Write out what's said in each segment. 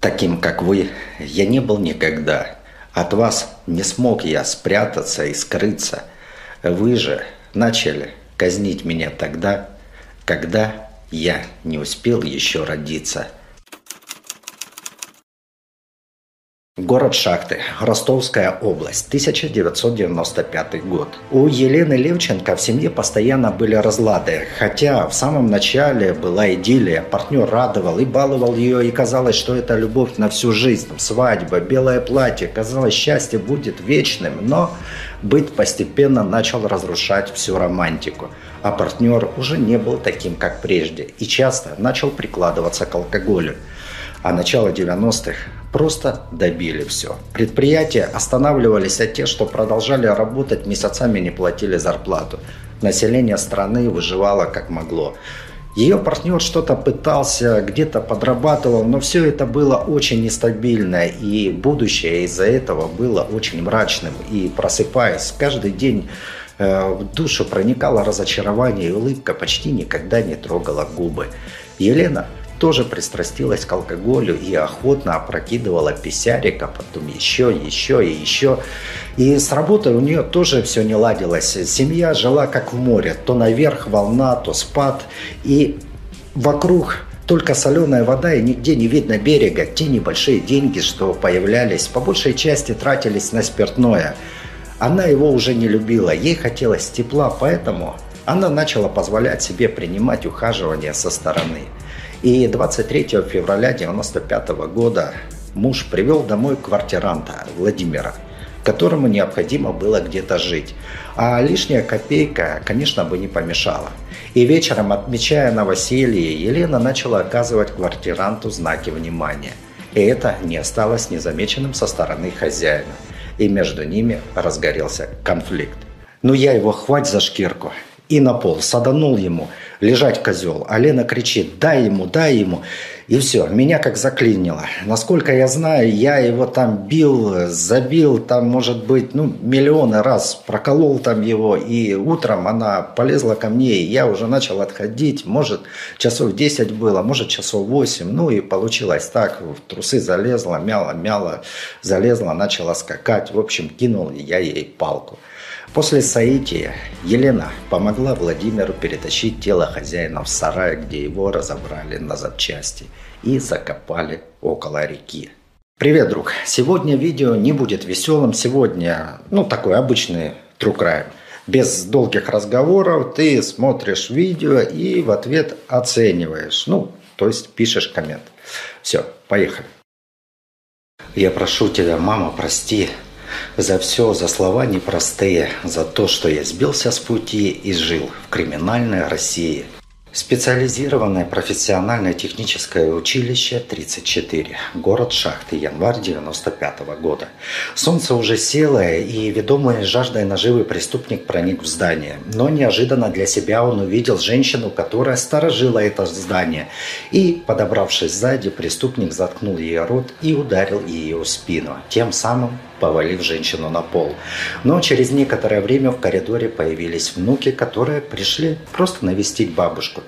Таким, как вы, я не был никогда. От вас не смог я спрятаться и скрыться. Вы же начали казнить меня тогда, когда я не успел еще родиться – Город Шахты, Ростовская область, 1995 год. У Елены Левченко в семье постоянно были разлады, хотя в самом начале была идиллия, партнер радовал и баловал ее, и казалось, что это любовь на всю жизнь, свадьба, белое платье, казалось, счастье будет вечным, но быт постепенно начал разрушать всю романтику, а партнер уже не был таким, как прежде, и часто начал прикладываться к алкоголю. А начало 90-х просто добили все. Предприятия останавливались, а те, что продолжали работать, месяцами не платили зарплату. Население страны выживало как могло. Ее партнер что-то пытался, где-то подрабатывал, но все это было очень нестабильно, и будущее из-за этого было очень мрачным. И просыпаясь каждый день, э, в душу проникало разочарование, и улыбка почти никогда не трогала губы. Елена тоже пристрастилась к алкоголю и охотно опрокидывала писярика, потом еще, еще и еще. И с работой у нее тоже все не ладилось. Семья жила как в море, то наверх волна, то спад. И вокруг только соленая вода и нигде не видно берега. Те небольшие деньги, что появлялись, по большей части тратились на спиртное. Она его уже не любила, ей хотелось тепла, поэтому она начала позволять себе принимать ухаживание со стороны. И 23 февраля 1995 года муж привел домой квартиранта Владимира, которому необходимо было где-то жить. А лишняя копейка, конечно, бы не помешала. И вечером, отмечая новоселье, Елена начала оказывать квартиранту знаки внимания. И это не осталось незамеченным со стороны хозяина. И между ними разгорелся конфликт. Ну я его хвать за шкирку и на пол, саданул ему – лежать козел. А Лена кричит, дай ему, дай ему. И все, меня как заклинило. Насколько я знаю, я его там бил, забил, там, может быть, ну, миллионы раз проколол там его. И утром она полезла ко мне, и я уже начал отходить. Может, часов 10 было, может, часов 8. Ну, и получилось так. В трусы залезла, мяла, мяла, залезла, начала скакать. В общем, кинул я ей палку. После соития Елена помогла Владимиру перетащить тело хозяина в сарай, где его разобрали на запчасти и закопали около реки. Привет, друг! Сегодня видео не будет веселым. Сегодня, ну, такой обычный true crime. Без долгих разговоров ты смотришь видео и в ответ оцениваешь. Ну, то есть пишешь коммент. Все, поехали. Я прошу тебя, мама, прости, за все, за слова непростые, за то, что я сбился с пути и жил в криминальной России – Специализированное профессиональное техническое училище 34. Город Шахты. Январь 95 -го года. Солнце уже село, и ведомый жаждой наживы преступник проник в здание. Но неожиданно для себя он увидел женщину, которая сторожила это здание. И, подобравшись сзади, преступник заткнул ей рот и ударил ее в спину. Тем самым повалив женщину на пол. Но через некоторое время в коридоре появились внуки, которые пришли просто навестить бабушку.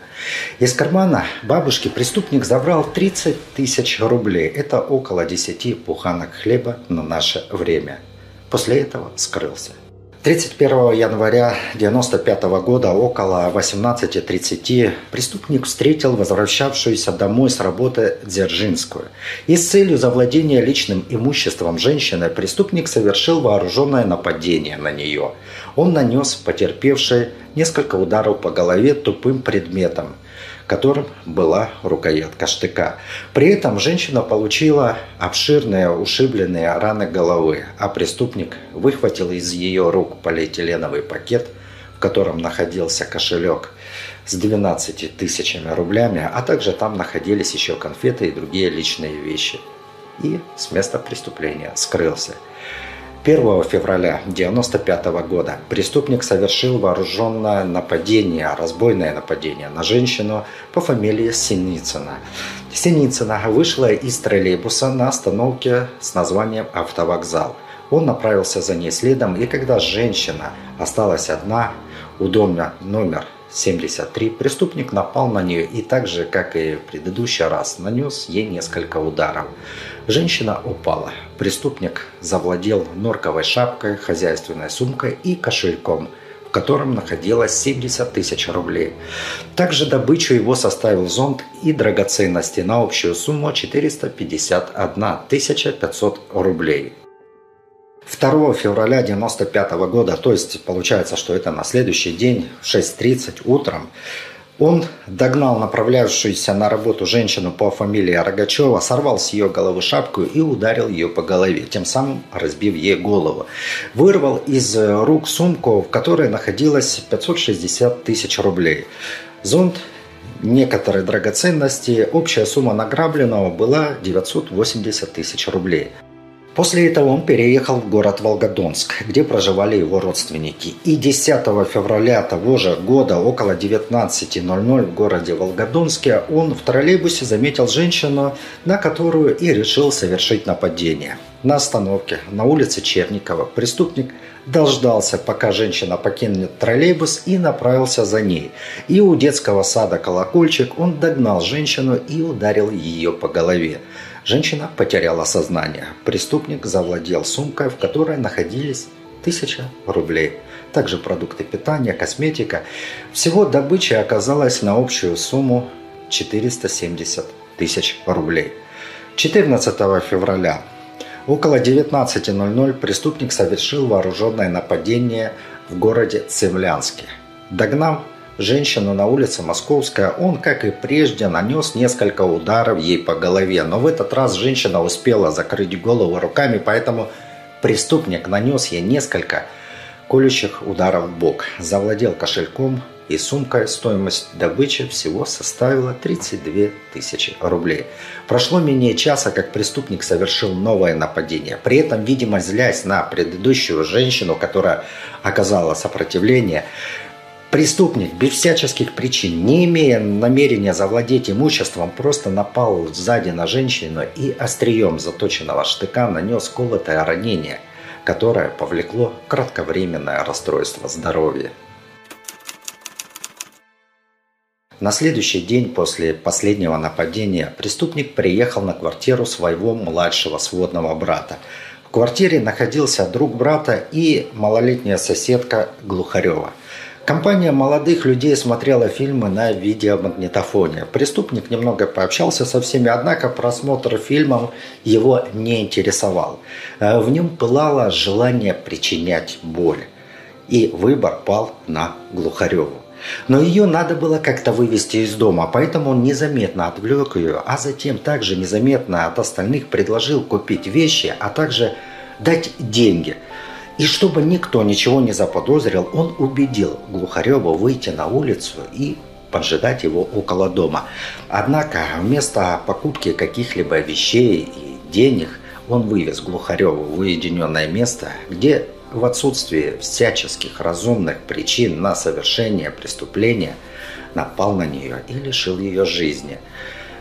Из кармана бабушки преступник забрал 30 тысяч рублей. Это около 10 буханок хлеба на наше время. После этого скрылся. 31 января 1995 года около 18.30 преступник встретил возвращавшуюся домой с работы Дзержинскую. И с целью завладения личным имуществом женщины преступник совершил вооруженное нападение на нее. Он нанес потерпевшей несколько ударов по голове тупым предметом – которым была рукоятка штыка. При этом женщина получила обширные ушибленные раны головы, а преступник выхватил из ее рук полиэтиленовый пакет, в котором находился кошелек с 12 тысячами рублями, а также там находились еще конфеты и другие личные вещи. И с места преступления скрылся. 1 февраля 1995 года преступник совершил вооруженное нападение, разбойное нападение на женщину по фамилии Синицына. Синицына вышла из троллейбуса на остановке с названием «Автовокзал». Он направился за ней следом, и когда женщина осталась одна у дома номер 73 преступник напал на нее и так же, как и в предыдущий раз, нанес ей несколько ударов. Женщина упала. Преступник завладел норковой шапкой, хозяйственной сумкой и кошельком, в котором находилось 70 тысяч рублей. Также добычу его составил зонт и драгоценности на общую сумму 451 500 рублей. 2 февраля 1995 года, то есть получается, что это на следующий день в 6.30 утром, он догнал направлявшуюся на работу женщину по фамилии Рогачева, сорвал с ее головы шапку и ударил ее по голове, тем самым разбив ей голову. Вырвал из рук сумку, в которой находилось 560 тысяч рублей. Зонт некоторые драгоценности, общая сумма награбленного была 980 тысяч рублей. После этого он переехал в город Волгодонск, где проживали его родственники. И 10 февраля того же года, около 19.00 в городе Волгодонске, он в троллейбусе заметил женщину, на которую и решил совершить нападение. На остановке на улице Черникова преступник дождался, пока женщина покинет троллейбус и направился за ней. И у детского сада «Колокольчик» он догнал женщину и ударил ее по голове. Женщина потеряла сознание. Преступник завладел сумкой, в которой находились тысяча рублей. Также продукты питания, косметика. Всего добыча оказалась на общую сумму 470 тысяч рублей. 14 февраля около 19.00 преступник совершил вооруженное нападение в городе Цемлянске. Догнав женщину на улице Московская, он, как и прежде, нанес несколько ударов ей по голове. Но в этот раз женщина успела закрыть голову руками, поэтому преступник нанес ей несколько колющих ударов в бок. Завладел кошельком и сумкой. Стоимость добычи всего составила 32 тысячи рублей. Прошло менее часа, как преступник совершил новое нападение. При этом, видимо, злясь на предыдущую женщину, которая оказала сопротивление, Преступник без всяческих причин, не имея намерения завладеть имуществом, просто напал сзади на женщину и острием заточенного штыка нанес колотое ранение, которое повлекло кратковременное расстройство здоровья. На следующий день после последнего нападения преступник приехал на квартиру своего младшего сводного брата. В квартире находился друг брата и малолетняя соседка Глухарева – Компания молодых людей смотрела фильмы на видеомагнитофоне. Преступник немного пообщался со всеми, однако просмотр фильмов его не интересовал. Э, в нем пылало желание причинять боль. И выбор пал на Глухареву. Но ее надо было как-то вывести из дома, поэтому он незаметно отвлек ее, а затем также незаметно от остальных предложил купить вещи, а также дать деньги – и чтобы никто ничего не заподозрил, он убедил Глухарева выйти на улицу и поджидать его около дома. Однако вместо покупки каких-либо вещей и денег он вывез Глухарева в уединенное место, где в отсутствии всяческих разумных причин на совершение преступления напал на нее и лишил ее жизни.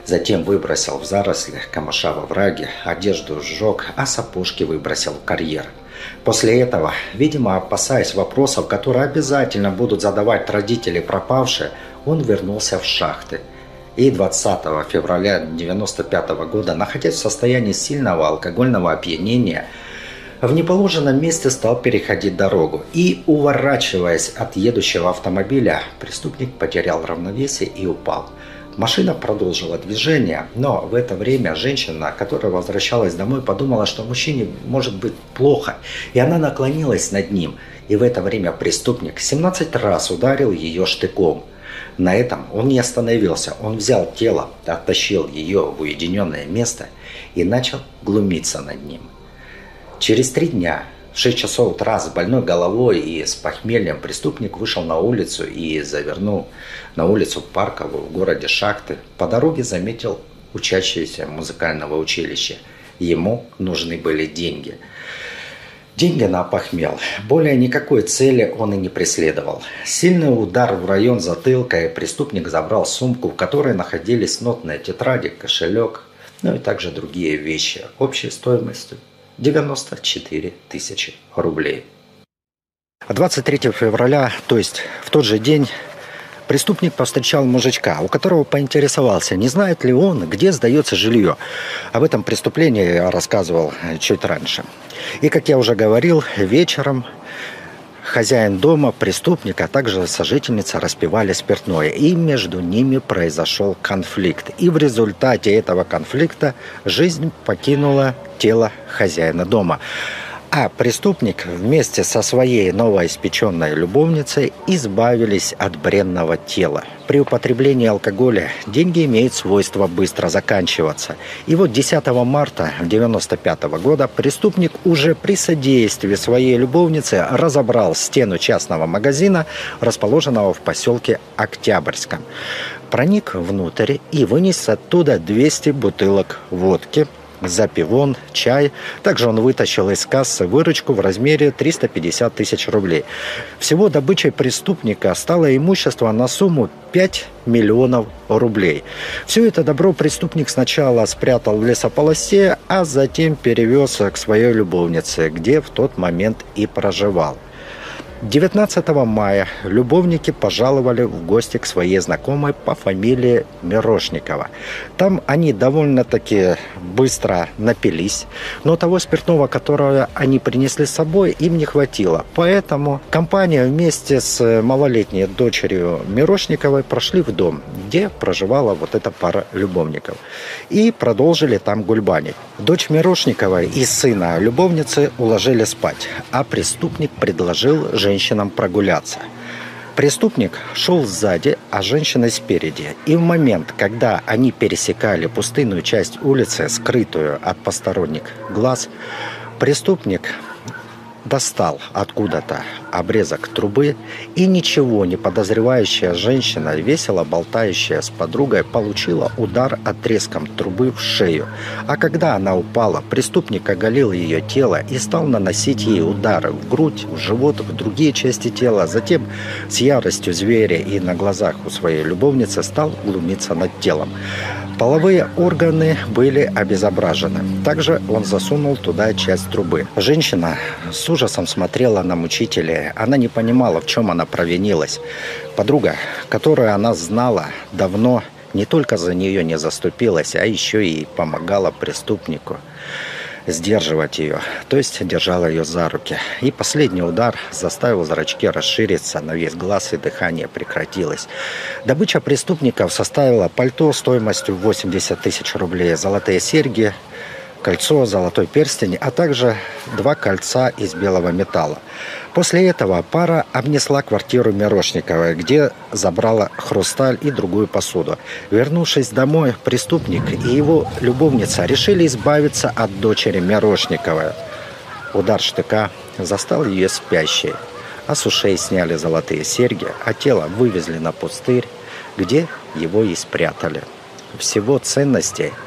Затем выбросил в зарослях камыша во враге, одежду сжег, а сапожки выбросил в карьер – После этого, видимо, опасаясь вопросов, которые обязательно будут задавать родители пропавшие, он вернулся в шахты. И 20 февраля 1995 года, находясь в состоянии сильного алкогольного опьянения, в неположенном месте стал переходить дорогу и, уворачиваясь от едущего автомобиля, преступник потерял равновесие и упал – Машина продолжила движение, но в это время женщина, которая возвращалась домой, подумала, что мужчине может быть плохо, и она наклонилась над ним. И в это время преступник 17 раз ударил ее штыком. На этом он не остановился. Он взял тело, оттащил ее в уединенное место и начал глумиться над ним. Через три дня в 6 часов утра с больной головой и с похмельем преступник вышел на улицу и завернул на улицу Парковую в городе Шахты. По дороге заметил учащиеся музыкального училища. Ему нужны были деньги. Деньги на опохмел. Более никакой цели он и не преследовал. Сильный удар в район затылка, и преступник забрал сумку, в которой находились нотная тетради, кошелек, ну и также другие вещи общей стоимостью 94 тысячи рублей. 23 февраля, то есть в тот же день, Преступник повстречал мужичка, у которого поинтересовался, не знает ли он, где сдается жилье. Об этом преступлении я рассказывал чуть раньше. И, как я уже говорил, вечером хозяин дома, преступник, а также сожительница распивали спиртное. И между ними произошел конфликт. И в результате этого конфликта жизнь покинула тело хозяина дома. А преступник вместе со своей новоиспеченной любовницей избавились от бренного тела. При употреблении алкоголя деньги имеют свойство быстро заканчиваться. И вот 10 марта 1995 года преступник уже при содействии своей любовницы разобрал стену частного магазина, расположенного в поселке Октябрьском. Проник внутрь и вынес оттуда 200 бутылок водки – за пивон, чай. Также он вытащил из кассы выручку в размере 350 тысяч рублей. Всего добычей преступника стало имущество на сумму 5 миллионов рублей. Все это добро преступник сначала спрятал в лесополосе, а затем перевез к своей любовнице, где в тот момент и проживал. 19 мая любовники пожаловали в гости к своей знакомой по фамилии Мирошникова. Там они довольно-таки быстро напились, но того спиртного, которое они принесли с собой, им не хватило. Поэтому компания вместе с малолетней дочерью Мирошниковой прошли в дом, где проживала вот эта пара любовников. И продолжили там гульбанить. Дочь Мирошниковой и сына любовницы уложили спать, а преступник предложил женщине женщинам прогуляться. Преступник шел сзади, а женщина спереди. И в момент, когда они пересекали пустынную часть улицы, скрытую от посторонних глаз, преступник достал откуда-то обрезок трубы, и ничего не подозревающая женщина, весело болтающая с подругой, получила удар отрезком трубы в шею. А когда она упала, преступник оголил ее тело и стал наносить ей удары в грудь, в живот, в другие части тела. Затем с яростью зверя и на глазах у своей любовницы стал глумиться над телом. Половые органы были обезображены. Также он засунул туда часть трубы. Женщина с ужасом смотрела на мучителя. Она не понимала, в чем она провинилась. Подруга, которую она знала давно, не только за нее не заступилась, а еще и помогала преступнику сдерживать ее, то есть держала ее за руки. И последний удар заставил зрачки расшириться на весь глаз, и дыхание прекратилось. Добыча преступников составила пальто стоимостью 80 тысяч рублей, золотые серьги, кольцо, золотой перстень, а также два кольца из белого металла. После этого пара обнесла квартиру Мирошниковой, где забрала хрусталь и другую посуду. Вернувшись домой, преступник и его любовница решили избавиться от дочери Мирошниковой. Удар штыка застал ее спящей. А с ушей сняли золотые серьги, а тело вывезли на пустырь, где его и спрятали. Всего ценностей –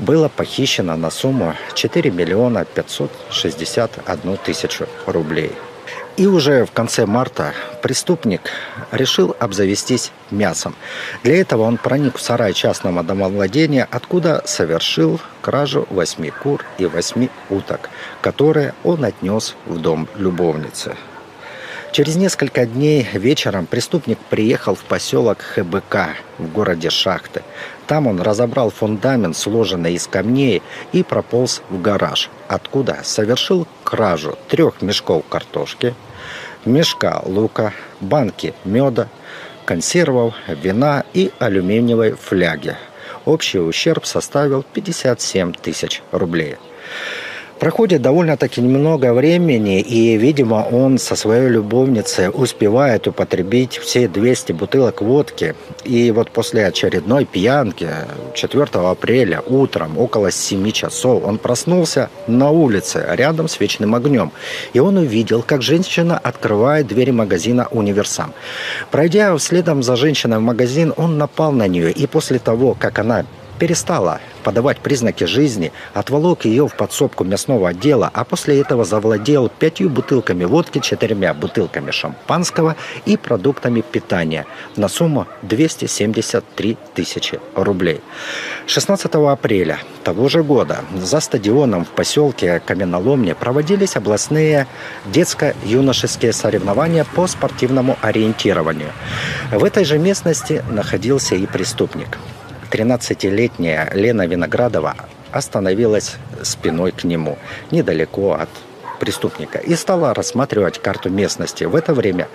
было похищено на сумму 4 миллиона 561 тысячу рублей. И уже в конце марта преступник решил обзавестись мясом. Для этого он проник в сарай частного домовладения, откуда совершил кражу восьми кур и восьми уток, которые он отнес в дом любовницы. Через несколько дней вечером преступник приехал в поселок ХБК в городе Шахты. Там он разобрал фундамент, сложенный из камней, и прополз в гараж, откуда совершил кражу трех мешков картошки, мешка лука, банки меда, консервов, вина и алюминиевой фляги. Общий ущерб составил 57 тысяч рублей. Проходит довольно-таки немного времени, и, видимо, он со своей любовницей успевает употребить все 200 бутылок водки. И вот после очередной пьянки 4 апреля утром около 7 часов он проснулся на улице рядом с вечным огнем. И он увидел, как женщина открывает двери магазина «Универсам». Пройдя следом за женщиной в магазин, он напал на нее, и после того, как она перестала подавать признаки жизни, отволок ее в подсобку мясного отдела, а после этого завладел пятью бутылками водки, четырьмя бутылками шампанского и продуктами питания на сумму 273 тысячи рублей. 16 апреля того же года за стадионом в поселке Каменоломне проводились областные детско-юношеские соревнования по спортивному ориентированию. В этой же местности находился и преступник. 13-летняя Лена Виноградова остановилась спиной к нему, недалеко от преступника и стала рассматривать карту местности. В это время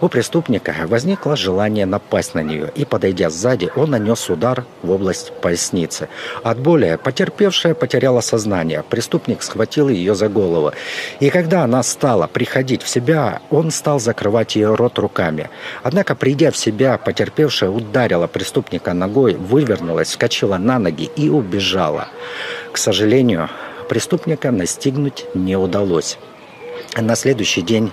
у преступника возникло желание напасть на нее, и, подойдя сзади, он нанес удар в область поясницы. От боли потерпевшая потеряла сознание. Преступник схватил ее за голову. И когда она стала приходить в себя, он стал закрывать ее рот руками. Однако, придя в себя, потерпевшая ударила преступника ногой, вывернулась, вскочила на ноги и убежала. К сожалению, преступника настигнуть не удалось. На следующий день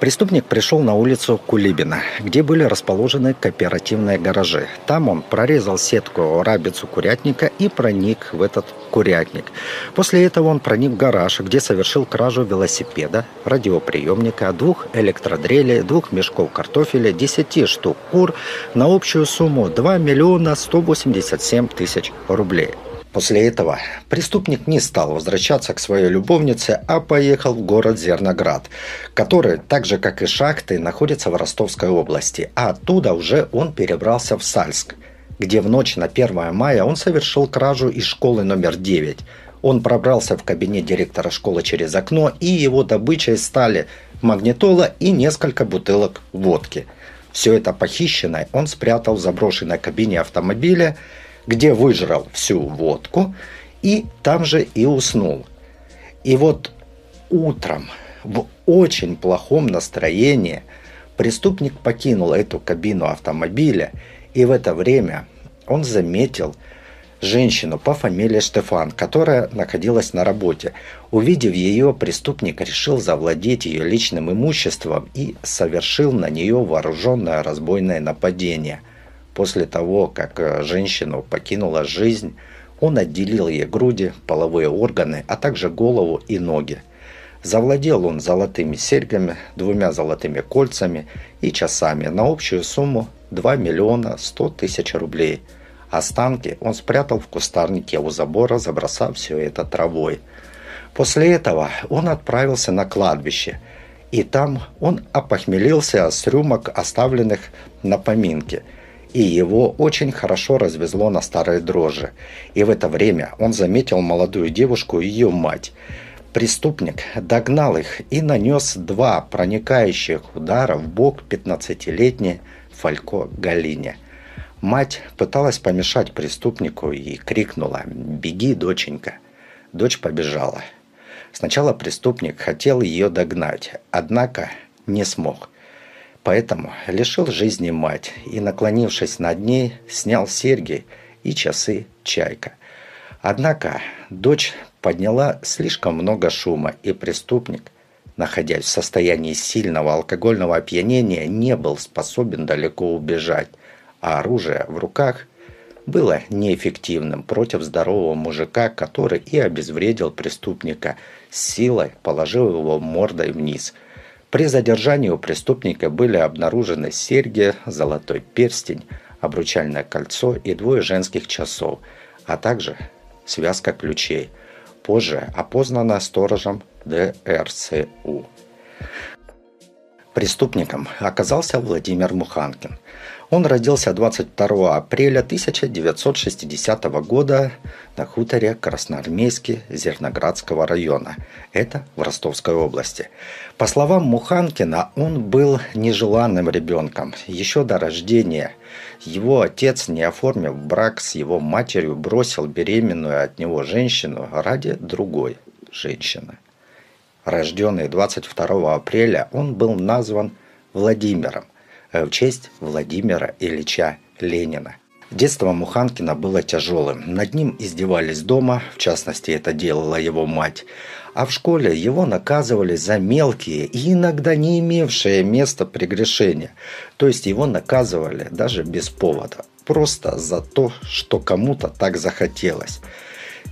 Преступник пришел на улицу Кулибина, где были расположены кооперативные гаражи. Там он прорезал сетку рабицу курятника и проник в этот курятник. После этого он проник в гараж, где совершил кражу велосипеда, радиоприемника, двух электродрелей, двух мешков картофеля, 10 штук кур на общую сумму 2 миллиона 187 тысяч рублей. После этого преступник не стал возвращаться к своей любовнице, а поехал в город Зерноград, который, так же как и шахты, находится в Ростовской области, а оттуда уже он перебрался в Сальск, где в ночь на 1 мая он совершил кражу из школы номер 9. Он пробрался в кабинет директора школы через окно, и его добычей стали магнитола и несколько бутылок водки. Все это похищенное он спрятал в заброшенной кабине автомобиля, где выжрал всю водку и там же и уснул. И вот утром в очень плохом настроении преступник покинул эту кабину автомобиля, и в это время он заметил женщину по фамилии Штефан, которая находилась на работе. Увидев ее, преступник решил завладеть ее личным имуществом и совершил на нее вооруженное разбойное нападение – После того, как э, женщину покинула жизнь, он отделил ей груди, половые органы, а также голову и ноги. Завладел он золотыми серьгами, двумя золотыми кольцами и часами на общую сумму 2 миллиона 100 тысяч рублей. Останки он спрятал в кустарнике у забора, забросав все это травой. После этого он отправился на кладбище, и там он опохмелился с рюмок, оставленных на поминке – и его очень хорошо развезло на старые дрожжи. И в это время он заметил молодую девушку и ее мать. Преступник догнал их и нанес два проникающих удара в бок 15-летней Фалько Галине. Мать пыталась помешать преступнику и крикнула «Беги, доченька!». Дочь побежала. Сначала преступник хотел ее догнать, однако не смог – Поэтому лишил жизни мать и, наклонившись над ней, снял серьги и часы «Чайка». Однако дочь подняла слишком много шума, и преступник, находясь в состоянии сильного алкогольного опьянения, не был способен далеко убежать, а оружие в руках было неэффективным против здорового мужика, который и обезвредил преступника, силой положил его мордой вниз – при задержании у преступника были обнаружены серьги, золотой перстень, обручальное кольцо и двое женских часов, а также связка ключей, позже опознана сторожем ДРСУ. Преступником оказался Владимир Муханкин. Он родился 22 апреля 1960 года на хуторе Красноармейский Зерноградского района. Это в Ростовской области. По словам Муханкина, он был нежеланным ребенком. Еще до рождения его отец, не оформив брак с его матерью, бросил беременную от него женщину ради другой женщины. Рожденный 22 апреля, он был назван Владимиром в честь Владимира Ильича Ленина. Детство Муханкина было тяжелым. Над ним издевались дома, в частности, это делала его мать. А в школе его наказывали за мелкие и иногда не имевшие места прегрешения. То есть его наказывали даже без повода. просто за то, что кому-то так захотелось.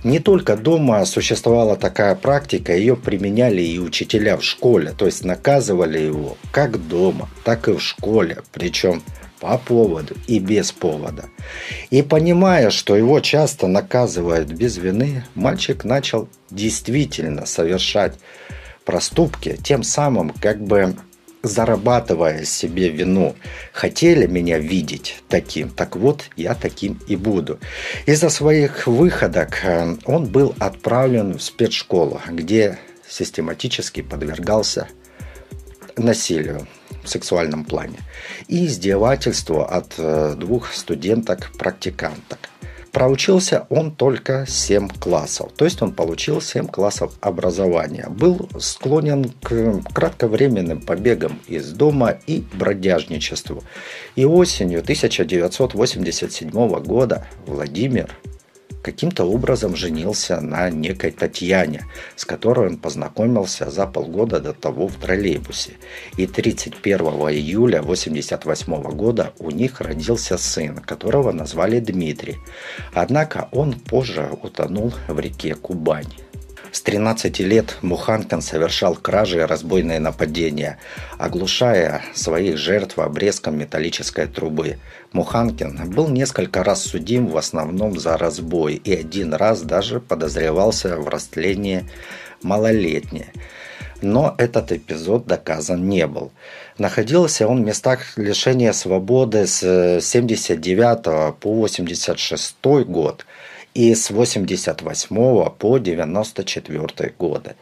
Не только дома существовала такая практика, ее применяли и учителя в школе, то есть наказывали его как дома, так и в школе, причем по поводу и без повода. И понимая, что его часто наказывают без вины, мальчик начал действительно совершать проступки, тем самым как бы зарабатывая себе вину. Хотели меня видеть таким, так вот я таким и буду. Из-за своих выходок э, он был отправлен в спецшколу, где систематически подвергался насилию в сексуальном плане и издевательству от э, двух студенток-практиканток. Проучился он только 7 классов, то есть он получил 7 классов образования. Был склонен к кратковременным побегам из дома и бродяжничеству. И осенью 1987 года Владимир каким-то образом женился на некой Татьяне, с которой он познакомился за полгода до того в троллейбусе. И 31 июля 1988 года у них родился сын, которого назвали Дмитрий. Однако он позже утонул в реке Кубань. С 13 лет Муханкин совершал кражи и разбойные нападения, оглушая своих жертв обрезком металлической трубы. Муханкин был несколько раз судим в основном за разбой и один раз даже подозревался в растлении малолетней. Но этот эпизод доказан не был. Находился он в местах лишения свободы с 79 по 86 год – и с 88 по 94 годы.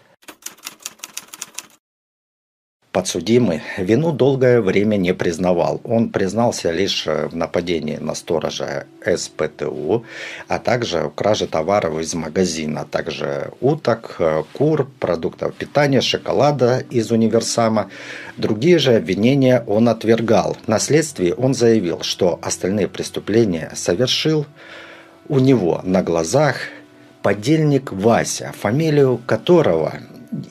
Подсудимый вину долгое время не признавал. Он признался лишь в нападении на сторожа СПТУ, а также в краже товаров из магазина, а также уток, кур, продуктов питания, шоколада из универсама. Другие же обвинения он отвергал. На следствии он заявил, что остальные преступления совершил у него на глазах подельник Вася, фамилию которого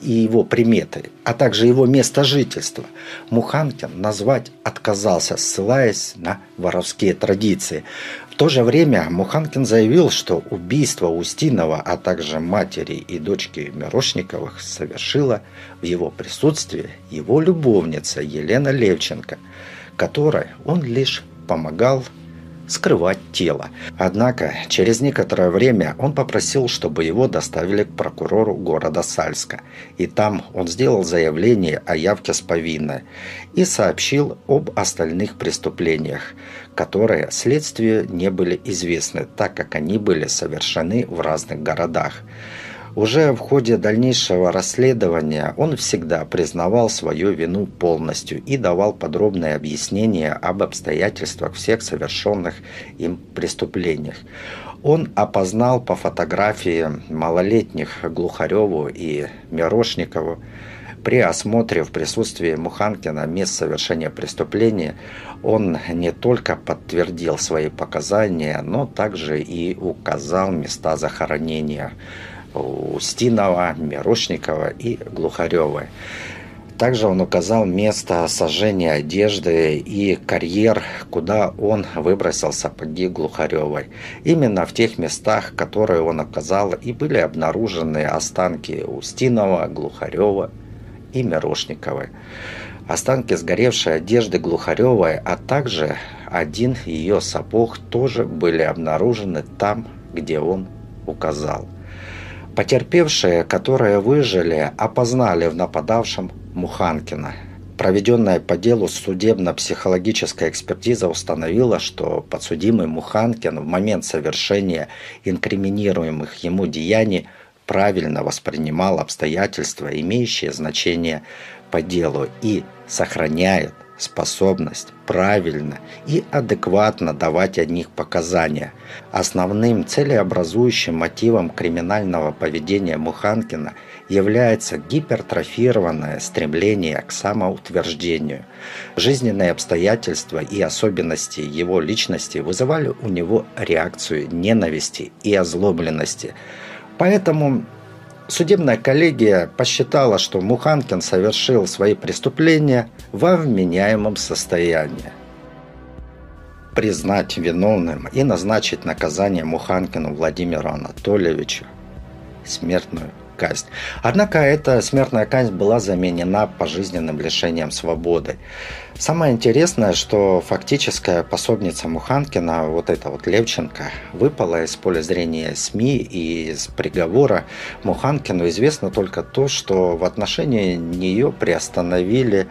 и его приметы, а также его место жительства, Муханкин назвать отказался, ссылаясь на воровские традиции. В то же время Муханкин заявил, что убийство Устинова, а также матери и дочки Мирошниковых совершила в его присутствии его любовница Елена Левченко, которой он лишь помогал скрывать тело. Однако через некоторое время он попросил, чтобы его доставили к прокурору города Сальска. И там он сделал заявление о явке с повинной и сообщил об остальных преступлениях, которые следствию не были известны, так как они были совершены в разных городах. Уже в ходе дальнейшего расследования он всегда признавал свою вину полностью и давал подробные объяснения об обстоятельствах всех совершенных им преступлениях. Он опознал по фотографии малолетних Глухареву и Мирошникову. При осмотре в присутствии Муханкина мест совершения преступления он не только подтвердил свои показания, но также и указал места захоронения – Устинова, Мирошникова и Глухарева. Также он указал место сожжения одежды и карьер, куда он выбросил сапоги Глухаревой. Именно в тех местах, которые он указал, и были обнаружены останки Устинова, Глухарева и Мирошниковой. Останки сгоревшей одежды Глухаревой, а также один ее сапог тоже были обнаружены там, где он указал. Потерпевшие, которые выжили, опознали в нападавшем Муханкина. Проведенная по делу судебно-психологическая экспертиза установила, что подсудимый Муханкин в момент совершения инкриминируемых ему деяний правильно воспринимал обстоятельства, имеющие значение по делу, и сохраняет способность правильно и адекватно давать о них показания. Основным целеобразующим мотивом криминального поведения Муханкина является гипертрофированное стремление к самоутверждению. Жизненные обстоятельства и особенности его личности вызывали у него реакцию ненависти и озлобленности. Поэтому Судебная коллегия посчитала, что Муханкин совершил свои преступления во вменяемом состоянии. признать виновным и назначить наказание Муханкину Владимиру Анатольевичу смертную казнь. Однако эта смертная казнь была заменена пожизненным лишением свободы. Самое интересное, что фактическая пособница Муханкина, вот эта вот Левченко, выпала из поля зрения СМИ и из приговора Муханкину известно только то, что в отношении нее приостановили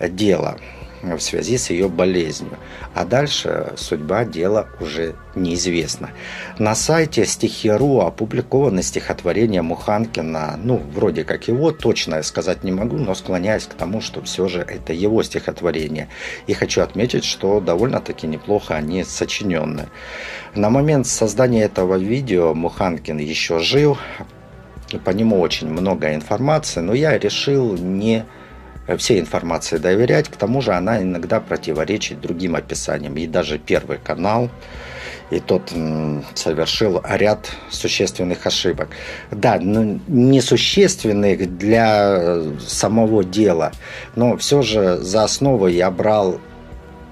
дело в связи с ее болезнью. А дальше судьба дела уже неизвестна. На сайте стихи.ру опубликовано стихотворение Муханкина, ну, вроде как его, точно сказать не могу, но склоняюсь к тому, что все же это его стихотворение. И хочу отметить, что довольно-таки неплохо они сочинены. На момент создания этого видео Муханкин еще жил, по нему очень много информации, но я решил не всей информации доверять. К тому же она иногда противоречит другим описаниям. И даже Первый канал, и тот совершил ряд существенных ошибок. Да, ну, несущественных для э, самого дела, но все же за основу я брал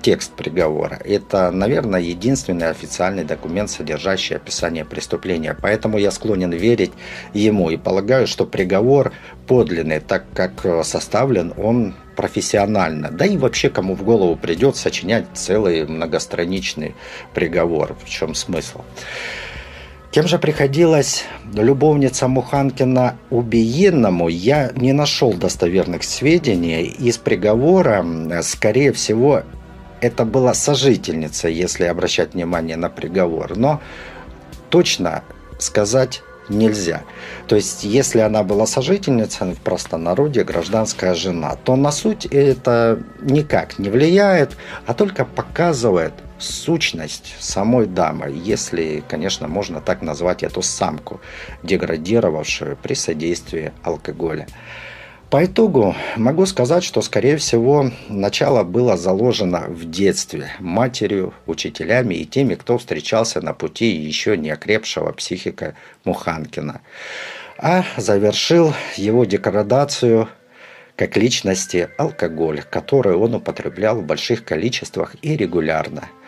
текст приговора. Это, наверное, единственный официальный документ, содержащий описание преступления. Поэтому я склонен верить ему и полагаю, что приговор подлинный, так как составлен он профессионально. Да и вообще, кому в голову придет сочинять целый многостраничный приговор. В чем смысл? Кем же приходилось любовница Муханкина убиенному, я не нашел достоверных сведений. Из приговора, скорее всего, это была сожительница, если обращать внимание на приговор. Но точно сказать нельзя. То есть, если она была сожительницей в простонародье, гражданская жена, то на суть это никак не влияет, а только показывает сущность самой дамы, если, конечно, можно так назвать эту самку, деградировавшую при содействии алкоголя. По итогу могу сказать, что, скорее всего, начало было заложено в детстве матерью, учителями и теми, кто встречался на пути еще не окрепшего психика Муханкина. А завершил его деградацию как личности алкоголь, который он употреблял в больших количествах и регулярно –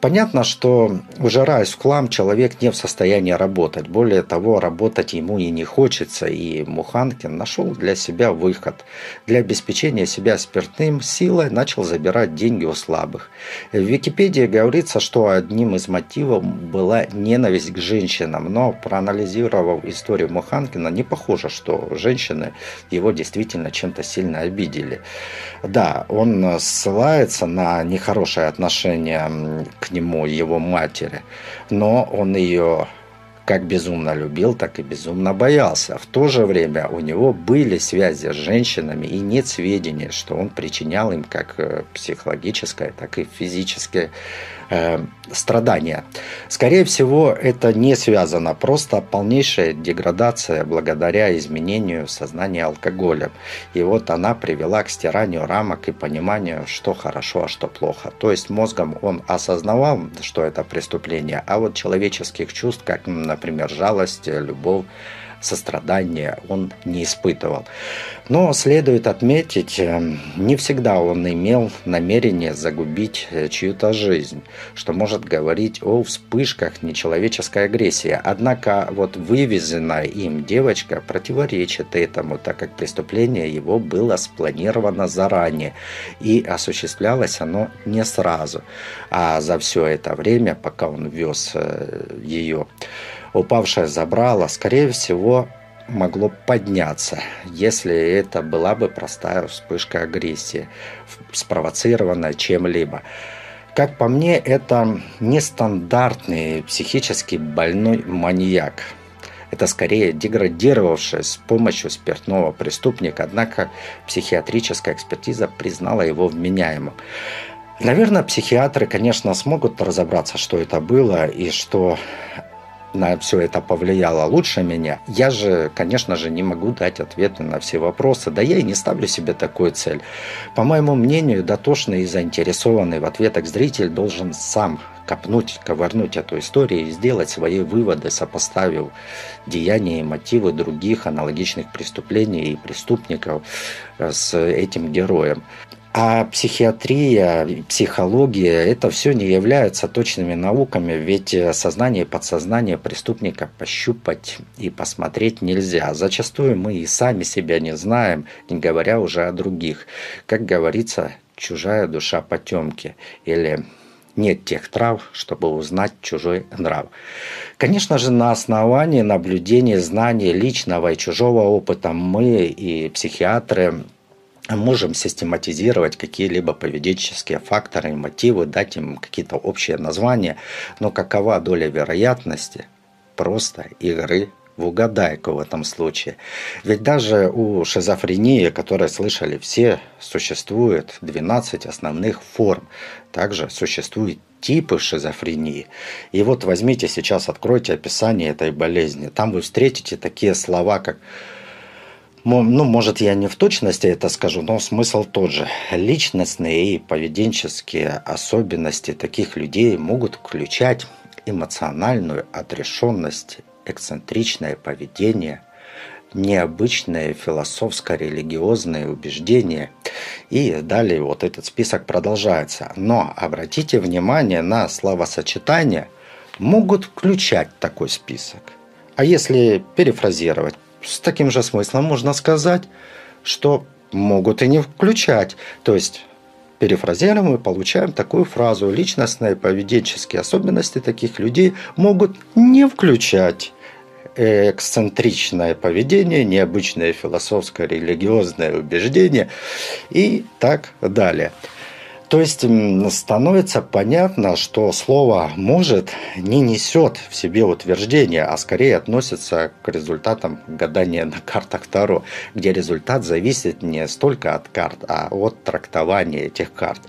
Понятно, что ужираясь в хлам, человек не в состоянии работать. Более того, работать ему и не хочется. И Муханкин нашел для себя выход. Для обеспечения себя спиртным силой начал забирать деньги у слабых. В Википедии говорится, что одним из мотивов была ненависть к женщинам. Но проанализировав историю Муханкина, не похоже, что женщины его действительно чем-то сильно обидели. Да, он ссылается на нехорошее отношение к нему его матери, но он ее как безумно любил, так и безумно боялся. В то же время у него были связи с женщинами, и нет сведений, что он причинял им как э, психологическое, так и физическое э, страдания. Скорее всего, это не связано, просто полнейшая деградация благодаря изменению сознания алкоголем. И вот она привела к стиранию рамок и пониманию, что хорошо, а что плохо. То есть мозгом он осознавал, что это преступление, а вот человеческих чувств, как, например, жалость, любовь, сострадания он не испытывал. Но следует отметить, э, не всегда он имел намерение загубить э, чью-то жизнь, что может говорить о вспышках нечеловеческой агрессии. Однако вот вывезенная им девочка противоречит этому, так как преступление его было спланировано заранее и осуществлялось оно не сразу. А за все это время, пока он вез э, ее упавшее забрало, скорее всего, могло подняться, если это была бы простая вспышка агрессии, спровоцированная чем-либо. Как по мне, это нестандартный психически больной маньяк. Это скорее деградировавший с помощью спиртного преступник, однако психиатрическая экспертиза признала его вменяемым. Наверное, психиатры, конечно, смогут разобраться, что это было и что на все это повлияло лучше меня, я же, конечно же, не могу дать ответы на все вопросы. Да я и не ставлю себе такую цель. По моему мнению, дотошный и заинтересованный в ответах зритель должен сам копнуть, ковырнуть эту историю и сделать свои выводы, сопоставив деяния и мотивы других аналогичных преступлений и преступников э, с этим героем. А психиатрия, психология – это все не является точными науками, ведь сознание и подсознание преступника пощупать и посмотреть нельзя. Зачастую мы и сами себя не знаем, не говоря уже о других. Как говорится, чужая душа потемки или нет тех трав, чтобы узнать чужой нрав. Конечно же, на основании наблюдения, знаний личного и чужого опыта мы и психиатры можем систематизировать какие-либо поведенческие факторы и мотивы, дать им какие-то общие названия, но какова доля вероятности просто игры в угадайку в этом случае. Ведь даже у шизофрении, которую слышали все, существует 12 основных форм. Также существуют типы шизофрении. И вот возьмите сейчас, откройте описание этой болезни. Там вы встретите такие слова, как ну, может, я не в точности это скажу, но смысл тот же. Личностные и поведенческие особенности таких людей могут включать эмоциональную отрешенность, эксцентричное поведение, необычное философско-религиозное убеждение. И далее вот этот список продолжается. Но обратите внимание на словосочетания, могут включать такой список. А если перефразировать, с таким же смыслом можно сказать, что могут и не включать. То есть перефразируем мы получаем такую фразу. Личностные поведенческие особенности таких людей могут не включать эксцентричное поведение, необычное философское, религиозное убеждение и так далее. То есть становится понятно, что слово «может» не несет в себе утверждение, а скорее относится к результатам гадания на картах Таро, где результат зависит не столько от карт, а от трактования этих карт,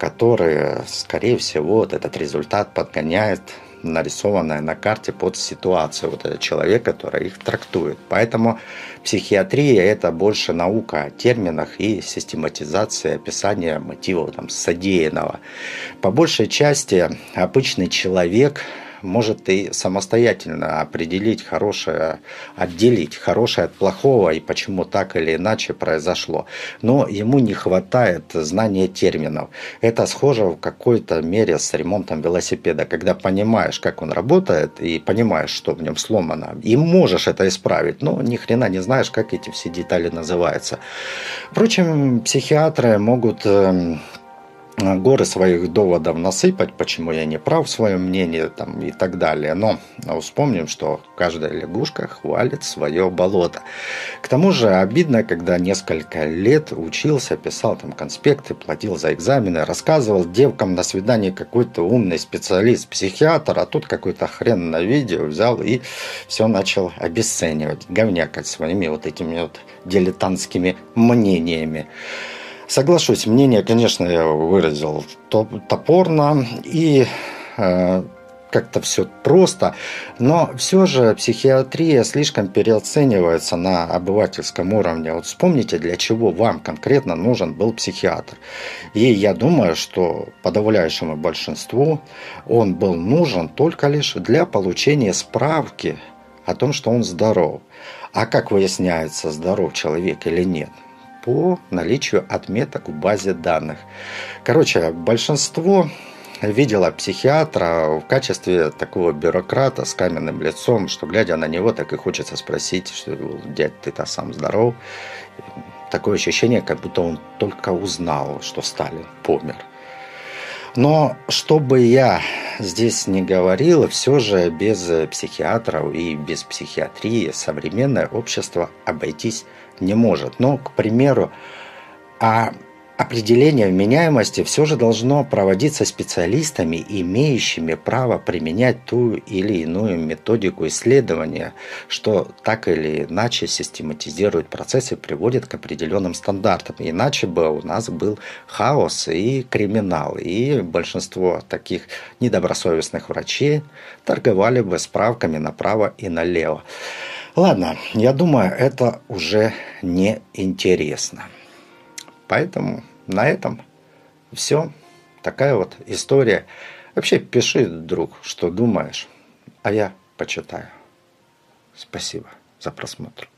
которые, скорее всего, вот этот результат подгоняет нарисованная на карте под ситуацию вот этот человек, который их трактует. Поэтому психиатрия – это больше наука о терминах и систематизация описания мотивов там, содеянного. По большей части обычный человек может и самостоятельно определить хорошее, отделить хорошее от плохого и почему так или иначе произошло. Но ему не хватает знания терминов. Это схоже в какой-то мере с ремонтом велосипеда, когда понимаешь, как он работает, и понимаешь, что в нем сломано, и можешь это исправить, но ни хрена не знаешь, как эти все детали называются. Впрочем, психиатры могут эм, горы своих доводов насыпать, почему я не прав в своем мнении там, и так далее. Но вспомним, что каждая лягушка хвалит свое болото. К тому же обидно, когда несколько лет учился, писал там конспекты, платил за экзамены, рассказывал девкам на свидании какой-то умный специалист, психиатр, а тут какой-то хрен на видео взял и все начал обесценивать, говнякать своими вот этими вот дилетантскими мнениями. Соглашусь, мнение, конечно, я выразил топорно и э, как-то все просто, но все же психиатрия слишком переоценивается на обывательском уровне. Вот вспомните, для чего вам конкретно нужен был психиатр. И я думаю, что подавляющему большинству он был нужен только лишь для получения справки о том, что он здоров. А как выясняется, здоров человек или нет – по наличию отметок в базе данных. Короче, большинство видела психиатра в качестве такого бюрократа с каменным лицом, что глядя на него, так и хочется спросить, что дядь, ты-то сам здоров. Такое ощущение, как будто он только узнал, что Сталин помер. Но что бы я здесь не говорил, все же без психиатров и без психиатрии современное общество обойтись не может. Но, к примеру, а определение вменяемости все же должно проводиться специалистами, имеющими право применять ту или иную методику исследования, что так или иначе систематизирует процесс и приводит к определенным стандартам. Иначе бы у нас был хаос и криминал, и большинство таких недобросовестных врачей торговали бы справками направо и налево. Ладно, я думаю, это уже не интересно. Поэтому на этом все. Такая вот история. Вообще пиши, друг, что думаешь, а я почитаю. Спасибо за просмотр.